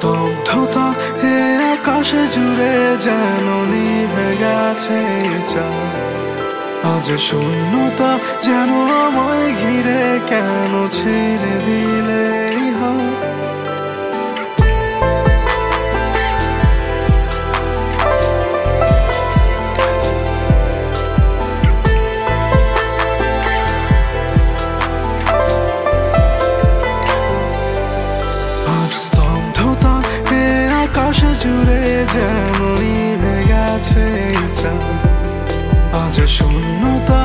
স্তব্ধতা, এ আকাশে জুড়ে যেন নিভে গেছে চাঁদ। আজ শূন্যতা যেন আমায় ঘিরে কেন ছেড়ে দিলে? নিভে গেছে আজ শূন্যতা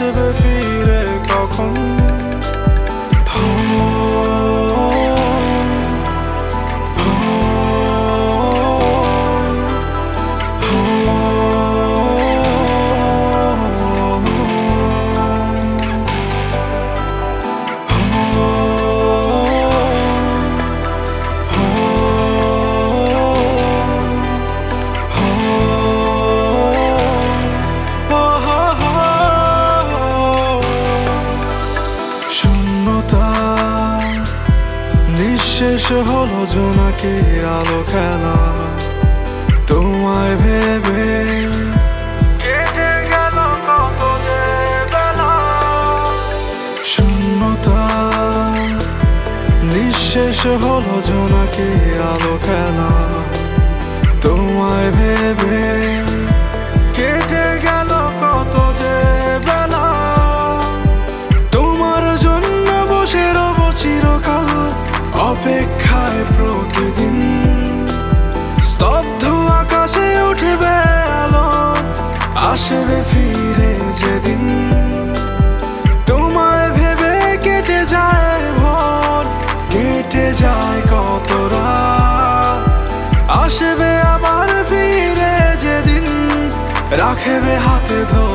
আসবে ফিরে নিঃশেষ হলো জোনাকের আলো খেলা। তোমায় ভেবে নিঃশেষ হলো জোনাকের আলো খেলা। তোমায় ভেবে আসবে ফিরে যেদিন। তোমায় ভেবে কেটে যায় ভোর, কেটে যায় কত রাত। আসবে আবার ফিরে যেদিন, রাখবে হাতে ধরে।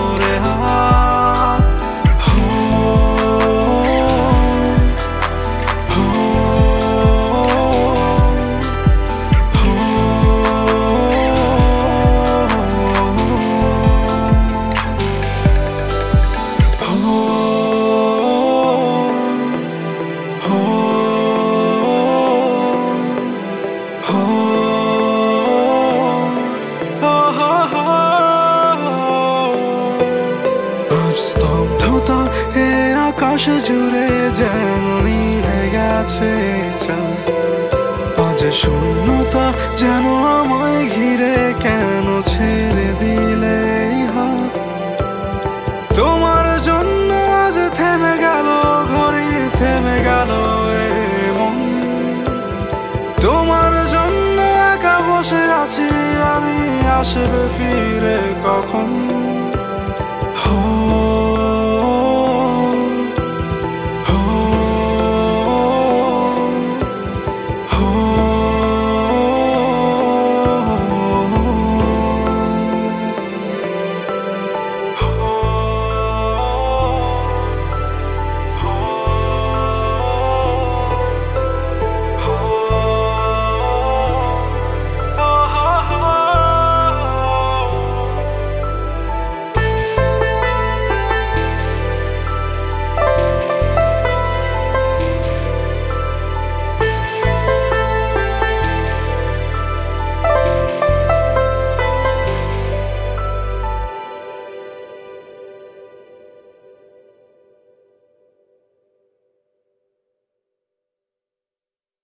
এ আকাশ জুড়ে যেন নিভে গেছে আজ শূন্যতা যেন আমায় ঘিরে কেন ছেড়ে দিলে তোমার জন্য আজ থেমে গেল ঘড়ি থেমে গেল তোমার জন্য একা বসে আছি, আমি আসবে ফিরে কখন?